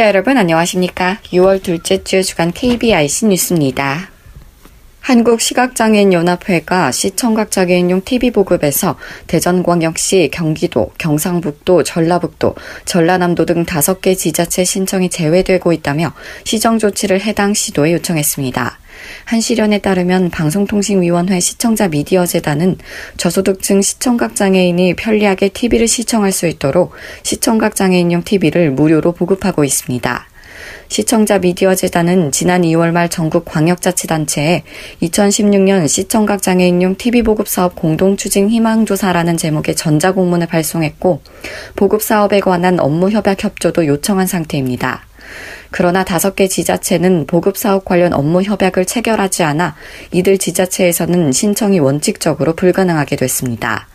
청취자 여러분 안녕하십니까? 6월 둘째 주 주간 KBIC 뉴스입니다. 한국시각장애인연합회가 시청각장애인용 TV 보급에서 대전광역시, 경기도, 경상북도, 전라북도, 전라남도 등 5개 지자체 신청이 제외되고 있다며 시정 조치를 해당 시도에 요청했습니다. 한 시련에 따르면 방송통신위원회 시청자 미디어 재단은 저소득층 시청각 장애인이 편리하게 TV를 시청할 수 있도록 시청각 장애인용 TV를 무료로 보급하고 있습니다. 시청자 미디어 재단은 지난 2월 말 전국 광역자치단체에 2016년 시청각 장애인용 TV 보급 사업 공동 추진 희망 조사라는 제목의 전자공문을 발송했고 보급 사업에 관한 업무 협약 협조도 요청한 상태입니다. 그러나 다섯 개 지자체는 보급 사업 관련 업무 협약을 체결하지 않아 이들 지자체에서는 신청이 원칙적으로 불가능하게 됐습니다.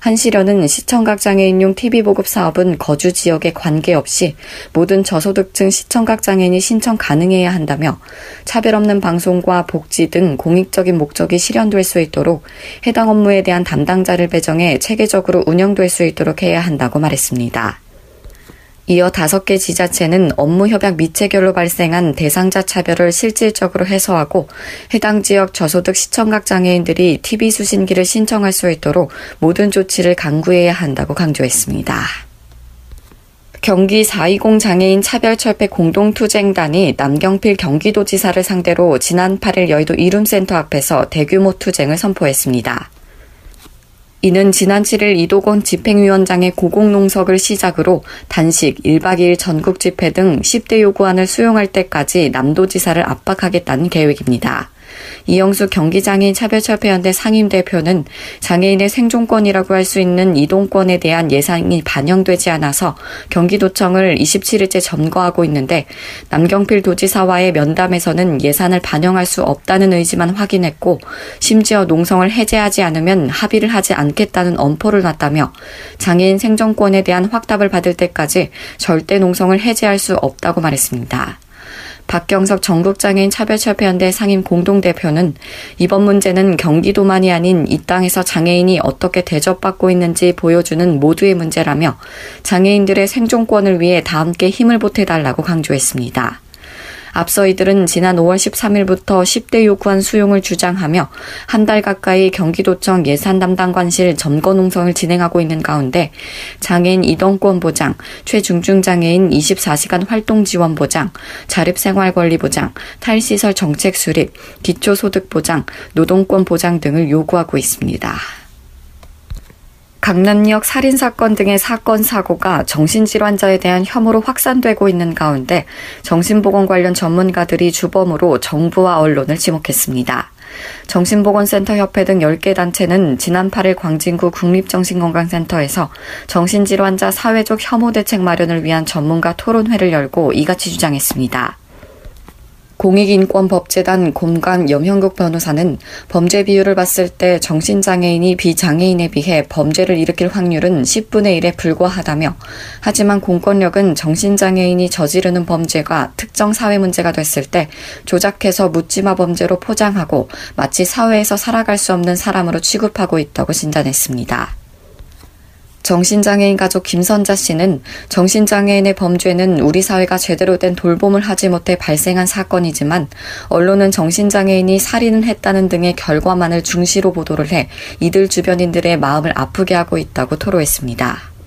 한시련은 시청각 장애인용 TV 보급 사업은 거주 지역에 관계없이 모든 저소득층 시청각 장애인이 신청 가능해야 한다며 차별 없는 방송과 복지 등 공익적인 목적이 실현될 수 있도록 해당 업무에 대한 담당자를 배정해 체계적으로 운영될 수 있도록 해야 한다고 말했습니다. 이어 다섯 개 지자체는 업무 협약 미체결로 발생한 대상자 차별을 실질적으로 해소하고 해당 지역 저소득 시청각 장애인들이 TV 수신기를 신청할 수 있도록 모든 조치를 강구해야 한다고 강조했습니다. 경기 420 장애인 차별철폐 공동투쟁단이 남경필 경기도지사를 상대로 지난 8일 여의도 이룸센터 앞에서 대규모 투쟁을 선포했습니다. 이는 지난 7일 이도건 집행위원장의 고공농석을 시작으로 단식, 1박 2일 전국 집회 등 10대 요구안을 수용할 때까지 남도지사를 압박하겠다는 계획입니다. 이영수 경기장애인 차별철폐연대 상임대표는 장애인의 생존권이라고 할 수 있는 이동권에 대한 예상이 반영되지 않아서 경기도청을 27일째 점거하고 있는데 남경필 도지사와의 면담에서는 예산을 반영할 수 없다는 의지만 확인했고 심지어 농성을 해제하지 않으면 합의를 하지 않겠다는 엄포를 놨다며 장애인 생존권에 대한 확답을 받을 때까지 절대 농성을 해제할 수 없다고 말했습니다. 박경석 전국장애인 차별철폐연대 상임 공동대표는 이번 문제는 경기도만이 아닌 이 땅에서 장애인이 어떻게 대접받고 있는지 보여주는 모두의 문제라며 장애인들의 생존권을 위해 다 함께 힘을 보태달라고 강조했습니다. 앞서 이들은 지난 5월 13일부터 10대 요구안 수용을 주장하며 한 달 가까이 경기도청 예산 담당관실 점거 농성을 진행하고 있는 가운데 장애인 이동권 보장, 최중증 장애인 24시간 활동 지원 보장, 자립생활 권리 보장, 탈시설 정책 수립, 기초소득 보장, 노동권 보장 등을 요구하고 있습니다. 강남역 살인사건 등의 사건 사고가 정신질환자에 대한 혐오로 확산되고 있는 가운데 정신보건 관련 전문가들이 주범으로 정부와 언론을 지목했습니다. 정신보건센터 협회 등 10개 단체는 지난 8일 광진구 국립정신건강센터에서 정신질환자 사회적 혐오 대책 마련을 위한 전문가 토론회를 열고 이같이 주장했습니다. 공익인권법재단 곰관 염형국 변호사는 범죄 비율을 봤을 때 정신장애인이 비장애인에 비해 범죄를 일으킬 확률은 10분의 1에 불과하다며 하지만 공권력은 정신장애인이 저지르는 범죄가 특정 사회 문제가 됐을 때 조작해서 묻지마 범죄로 포장하고 마치 사회에서 살아갈 수 없는 사람으로 취급하고 있다고 진단했습니다. 정신장애인 가족 김선자 씨는 정신장애인의 범죄는 우리 사회가 제대로 된 돌봄을 하지 못해 발생한 사건이지만 언론은 정신장애인이 살인을 했다는 등의 결과만을 중시로 보도를 해 이들 주변인들의 마음을 아프게 하고 있다고 토로했습니다.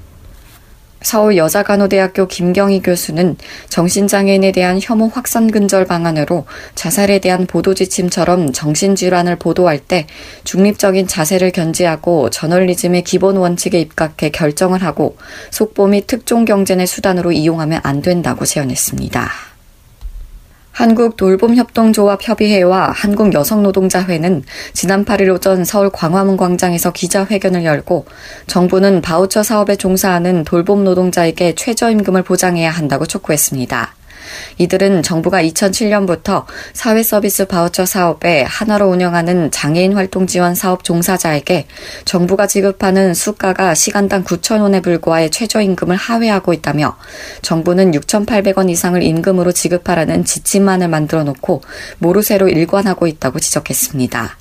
서울 여자간호대학교 김경희 교수는 정신장애인에 대한 혐오 확산 근절 방안으로 자살에 대한 보도 지침처럼 정신질환을 보도할 때 중립적인 자세를 견지하고 저널리즘의 기본 원칙에 입각해 결정을 하고 속보 및 특종 경쟁의 수단으로 이용하면 안 된다고 제언했습니다. 한국돌봄협동조합협의회와 한국여성노동자회는 지난 8일 오전 서울 광화문 광장에서 기자회견을 열고 정부는 바우처 사업에 종사하는 돌봄 노동자에게 최저임금을 보장해야 한다고 촉구했습니다. 이들은 정부가 2007년부터 사회 서비스 바우처 사업에 하나로 운영하는 장애인 활동 지원 사업 종사자에게 정부가 지급하는 수가가 시간당 9천 원에 불과해 최저임금을 하회하고 있다며 정부는 6,800원 이상을 임금으로 지급하라는 지침만을 만들어 놓고 모르쇠로 일관하고 있다고 지적했습니다.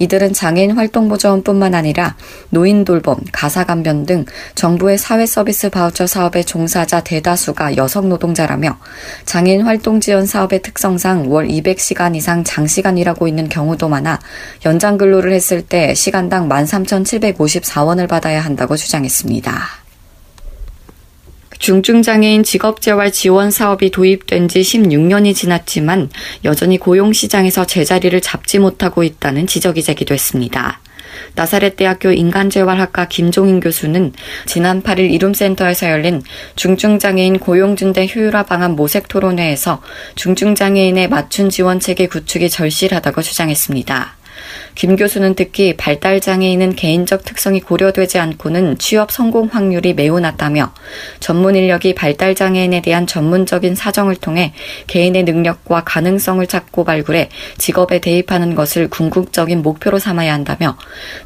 이들은 장애인 활동보조원뿐만 아니라 노인 돌봄, 가사 감변 등 정부의 사회 서비스 바우처 사업의 종사자 대다수가 여성 노동자라며 장애인 활동 지원 사업의 특성상 월 200시간 이상 장시간 일하고 있는 경우도 많아 연장 근로를 했을 때 시간당 13,754원을 받아야 한다고 주장했습니다. 중증장애인 직업재활 지원 사업이 도입된 지 16년이 지났지만 여전히 고용시장에서 제자리를 잡지 못하고 있다는 지적이 제기됐습니다. 나사렛 대학교 인간재활학과 김종인 교수는 지난 8일 이룸센터에서 열린 중증장애인 고용준대 효율화 방안 모색 토론회에서 중증장애인의 맞춤 지원 체계 구축이 절실하다고 주장했습니다. 김 교수는 특히 발달장애인은 개인적 특성이 고려되지 않고는 취업 성공 확률이 매우 낮다며 전문 인력이 발달장애인에 대한 전문적인 사정을 통해 개인의 능력과 가능성을 찾고 발굴해 직업에 대입하는 것을 궁극적인 목표로 삼아야 한다며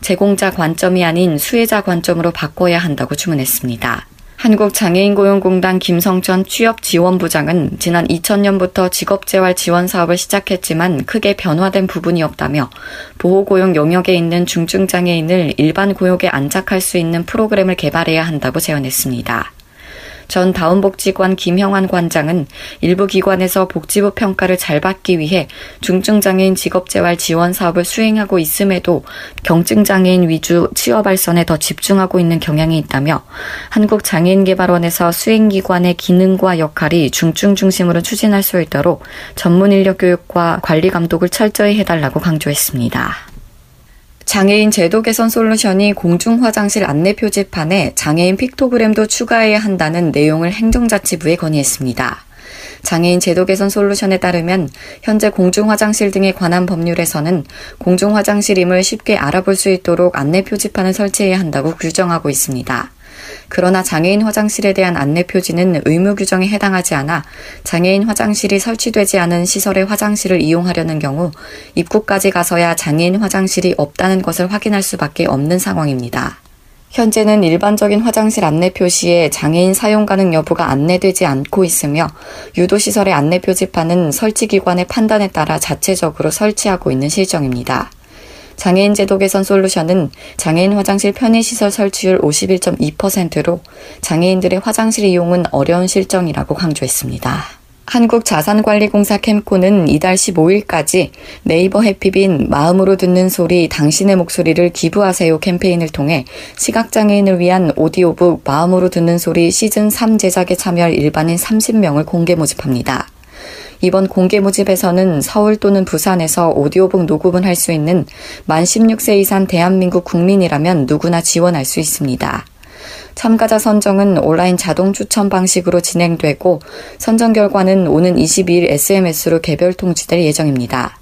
제공자 관점이 아닌 수혜자 관점으로 바꿔야 한다고 주문했습니다. 한국장애인고용공단 김성천 취업지원부장은 지난 2000년부터 직업재활 지원 사업을 시작했지만 크게 변화된 부분이 없다며 보호고용 영역에 있는 중증장애인을 일반 고용에 안착할 수 있는 프로그램을 개발해야 한다고 제언했습니다. 전 다운복지관 김형환 관장은 일부 기관에서 복지부 평가를 잘 받기 위해 중증장애인 직업재활 지원 사업을 수행하고 있음에도 경증장애인 위주 취업 발선에 더 집중하고 있는 경향이 있다며 한국장애인개발원에서 수행기관의 기능과 역할이 중증 중심으로 추진할 수 있도록 전문 인력 교육과 관리 감독을 철저히 해달라고 강조했습니다. 장애인 제도 개선 솔루션이 공중 화장실 안내 표지판에 장애인 픽토그램도 추가해야 한다는 내용을 행정자치부에 건의했습니다. 장애인 제도 개선 솔루션에 따르면 현재 공중 화장실 등에 관한 법률에서는 공중 화장실임을 쉽게 알아볼 수 있도록 안내 표지판을 설치해야 한다고 규정하고 있습니다. 그러나 장애인 화장실에 대한 안내 표지는 의무 규정에 해당하지 않아 장애인 화장실이 설치되지 않은 시설의 화장실을 이용하려는 경우 입구까지 가서야 장애인 화장실이 없다는 것을 확인할 수밖에 없는 상황입니다. 현재는 일반적인 화장실 안내 표시에 장애인 사용 가능 여부가 안내되지 않고 있으며 유도시설의 안내 표지판은 설치기관의 판단에 따라 자체적으로 설치하고 있는 실정입니다. 장애인 제도 개선 솔루션은 장애인 화장실 편의시설 설치율 51.2%로 장애인들의 화장실 이용은 어려운 실정이라고 강조했습니다. 한국자산관리공사 캠코는 이달 15일까지 네이버 해피빈 마음으로 듣는 소리 당신의 목소리를 기부하세요 캠페인을 통해 시각장애인을 위한 오디오북 마음으로 듣는 소리 시즌 3 제작에 참여할 일반인 30명을 공개 모집합니다. 이번 공개 모집에서는 서울 또는 부산에서 오디오북 녹음을 할 수 있는 만 16세 이상 대한민국 국민이라면 누구나 지원할 수 있습니다. 참가자 선정은 온라인 자동 추천 방식으로 진행되고 선정 결과는 오는 22일 SMS로 개별 통지될 예정입니다.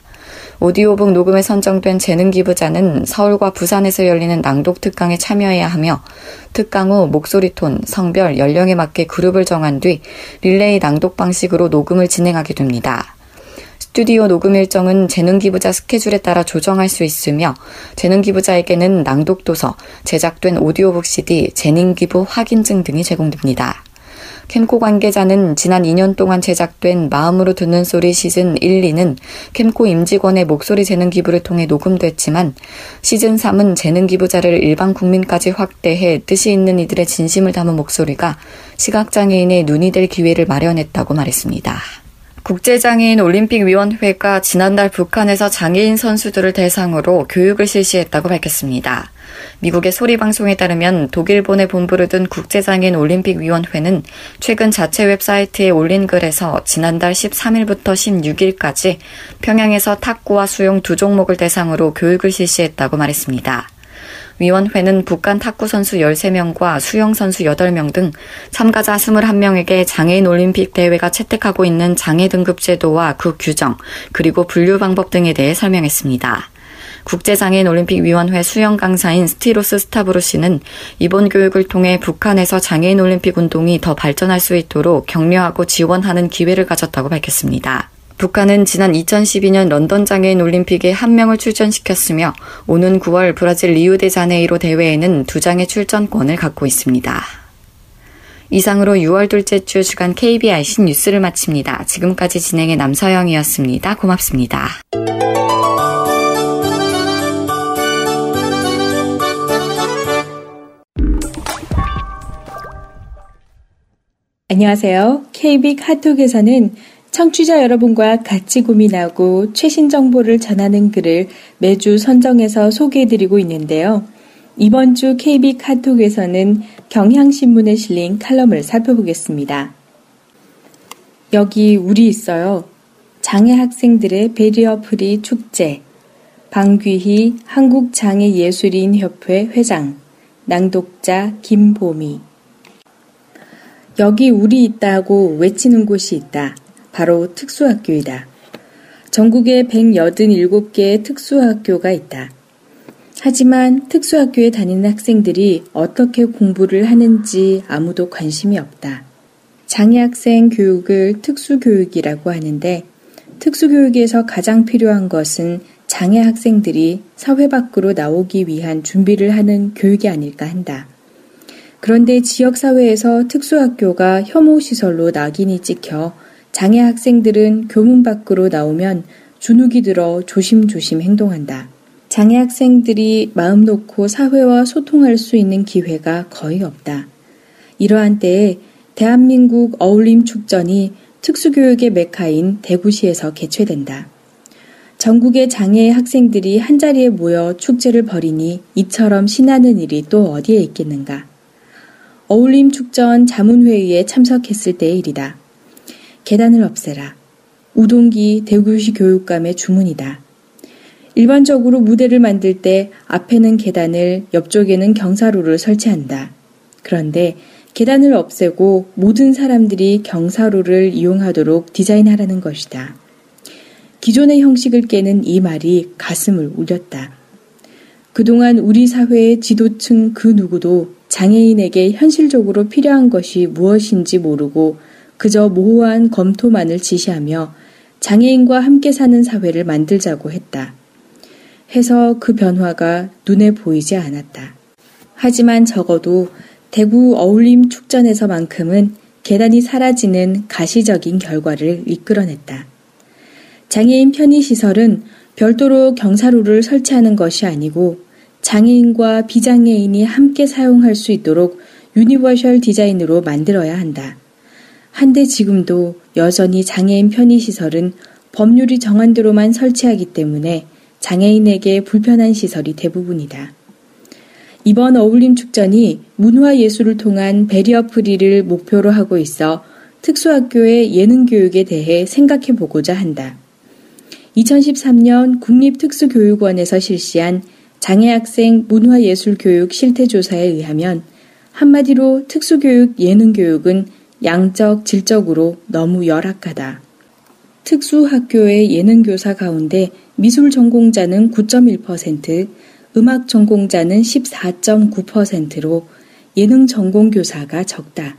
오디오북 녹음에 선정된 재능 기부자는 서울과 부산에서 열리는 낭독 특강에 참여해야 하며 특강 후 목소리 톤, 성별, 연령에 맞게 그룹을 정한 뒤 릴레이 낭독 방식으로 녹음을 진행하게 됩니다. 스튜디오 녹음 일정은 재능 기부자 스케줄에 따라 조정할 수 있으며 재능 기부자에게는 낭독 도서, 제작된 오디오북 CD, 재능 기부 확인증 등이 제공됩니다. 캠코 관계자는 지난 2년 동안 제작된 마음으로 듣는 소리 시즌 1, 2는 캠코 임직원의 목소리 재능 기부를 통해 녹음됐지만 시즌 3은 재능 기부자를 일반 국민까지 확대해 뜻이 있는 이들의 진심을 담은 목소리가 시각장애인의 눈이 될 기회를 마련했다고 말했습니다. 국제장애인 올림픽위원회가 지난달 북한에서 장애인 선수들을 대상으로 교육을 실시했다고 밝혔습니다. 미국의 소리 방송에 따르면 독일본에 본부를 둔 국제장애인 올림픽위원회는 최근 자체 웹사이트에 올린 글에서 지난달 13일부터 16일까지 평양에서 탁구와 수영 두 종목을 대상으로 교육을 실시했다고 말했습니다. 위원회는 북한 탁구 선수 13명과 수영 선수 8명 등 참가자 21명에게 장애인 올림픽 대회가 채택하고 있는 장애 등급 제도와 그 규정, 그리고 분류 방법 등에 대해 설명했습니다. 국제장애인 올림픽위원회 수영 강사인 스티로스 스타브로 씨는 이번 교육을 통해 북한에서 장애인 올림픽 운동이 더 발전할 수 있도록 격려하고 지원하는 기회를 가졌다고 밝혔습니다. 북한은 지난 2012년 런던 장애인 올림픽에 한 명을 출전시켰으며 오는 9월 브라질 리우데자네이로 대회에는 두 장의 출전권을 갖고 있습니다. 이상으로 6월 둘째 주 주간 KBIC 뉴스를 마칩니다. 지금까지 진행의 남서영이었습니다. 고맙습니다. 안녕하세요. KB 카톡에서는 청취자 여러분과 같이 고민하고 최신 정보를 전하는 글을 매주 선정해서 소개해드리고 있는데요. 이번 주 KB 카톡에서는 경향신문에 실린 칼럼을 살펴보겠습니다. 여기 우리 있어요. 장애 학생들의 barrier free 축제. 방귀희 한국장애예술인협회 회장. 낭독자 김보미. 여기 우리 있다고 외치는 곳이 있다. 바로 특수학교이다. 전국에 187개의 특수학교가 있다. 하지만 특수학교에 다니는 학생들이 어떻게 공부를 하는지 아무도 관심이 없다. 장애학생 교육을 특수교육이라고 하는데 특수교육에서 가장 필요한 것은 장애 학생들이 사회 밖으로 나오기 위한 준비를 하는 교육이 아닐까 한다. 그런데 지역사회에서 특수학교가 혐오시설로 낙인이 찍혀 장애 학생들은 교문 밖으로 나오면 주눅이 들어 조심조심 행동한다. 장애 학생들이 마음 놓고 사회와 소통할 수 있는 기회가 거의 없다. 이러한 때에 대한민국 어울림 축전이 특수교육의 메카인 대구시에서 개최된다. 전국의 장애 학생들이 한자리에 모여 축제를 벌이니 이처럼 신나는 일이 또 어디에 있겠는가. 어울림 축전 자문회의에 참석했을 때의 일이다. 계단을 없애라. 우동기 대구시 교육감의 주문이다. 일반적으로 무대를 만들 때 앞에는 계단을, 옆쪽에는 경사로를 설치한다. 그런데 계단을 없애고 모든 사람들이 경사로를 이용하도록 디자인하라는 것이다. 기존의 형식을 깨는 이 말이 가슴을 울렸다. 그동안 우리 사회의 지도층 그 누구도 장애인에게 현실적으로 필요한 것이 무엇인지 모르고 그저 모호한 검토만을 지시하며 장애인과 함께 사는 사회를 만들자고 했다. 해서 그 변화가 눈에 보이지 않았다. 하지만 적어도 대구 어울림 축전에서만큼은 계단이 사라지는 가시적인 결과를 이끌어냈다. 장애인 편의시설은 별도로 경사로를 설치하는 것이 아니고 장애인과 비장애인이 함께 사용할 수 있도록 universal 디자인으로 만들어야 한다. 한데 지금도 여전히 장애인 편의시설은 법률이 정한 대로만 설치하기 때문에 장애인에게 불편한 시설이 대부분이다. 이번 어울림 축전이 문화 예술을 통한 barrier free를 목표로 하고 있어 특수학교의 예능 교육에 대해 생각해 보고자 한다. 2013년 국립특수교육원에서 실시한 장애학생 문화예술교육 실태조사에 의하면 한마디로 특수교육 예능교육은 양적, 질적으로 너무 열악하다. 특수학교의 예능교사 가운데 미술 전공자는 9.1%, 음악 전공자는 14.9%로 예능 전공교사가 적다.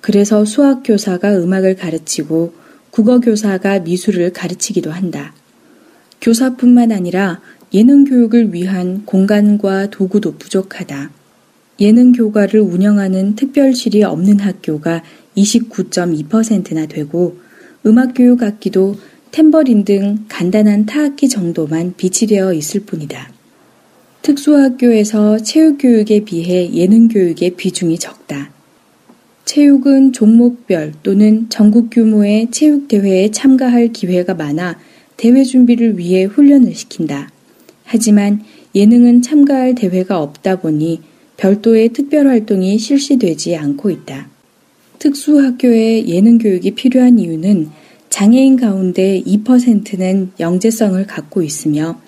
그래서 수학교사가 음악을 가르치고 국어교사가 미술을 가르치기도 한다. 교사뿐만 아니라 예능 교육을 위한 공간과 도구도 부족하다. 예능 교과를 운영하는 특별실이 없는 학교가 29.2%나 되고 음악 교육 악기도 탬버린 등 간단한 타악기 정도만 비치되어 있을 뿐이다. 특수학교에서 체육교육에 비해 예능교육의 비중이 적다. 체육은 종목별 또는 전국 규모의 체육대회에 참가할 기회가 많아 대회 준비를 위해 훈련을 시킨다. 하지만 예능은 참가할 대회가 없다 보니 별도의 특별 활동이 실시되지 않고 있다. 특수학교에 예능 교육이 필요한 이유는 장애인 가운데 2%는 영재성을 갖고 있으며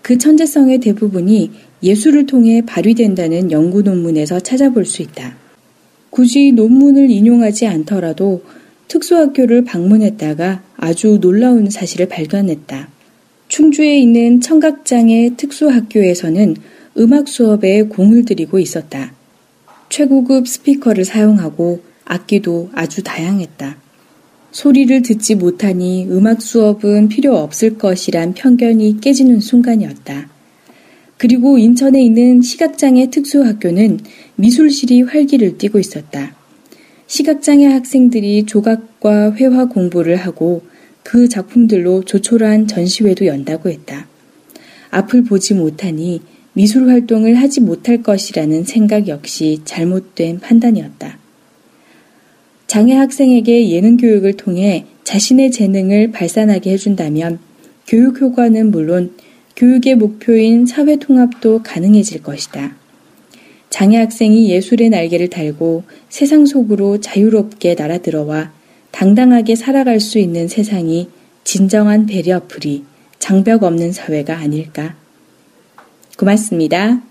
그 천재성의 대부분이 예술을 통해 발휘된다는 연구 논문에서 찾아볼 수 있다. 굳이 논문을 인용하지 않더라도 특수학교를 방문했다가 아주 놀라운 사실을 발견했다. 충주에 있는 청각장애 특수학교에서는 음악 수업에 공을 들이고 있었다. 최고급 스피커를 사용하고 악기도 아주 다양했다. 소리를 듣지 못하니 음악 수업은 필요 없을 것이란 편견이 깨지는 순간이었다. 그리고 인천에 있는 시각장애 특수학교는 미술실이 활기를 띠고 있었다. 시각장애 학생들이 조각과 회화 공부를 하고 그 작품들로 조촐한 전시회도 연다고 했다. 앞을 보지 못하니 미술 활동을 하지 못할 것이라는 생각 역시 잘못된 판단이었다. 장애 학생에게 예능 교육을 통해 자신의 재능을 발산하게 해준다면 교육 효과는 물론 교육의 목표인 사회 통합도 가능해질 것이다. 장애 학생이 예술의 날개를 달고 세상 속으로 자유롭게 날아들어와 당당하게 살아갈 수 있는 세상이 진정한 배려 풀이 장벽 없는 사회가 아닐까. 고맙습니다.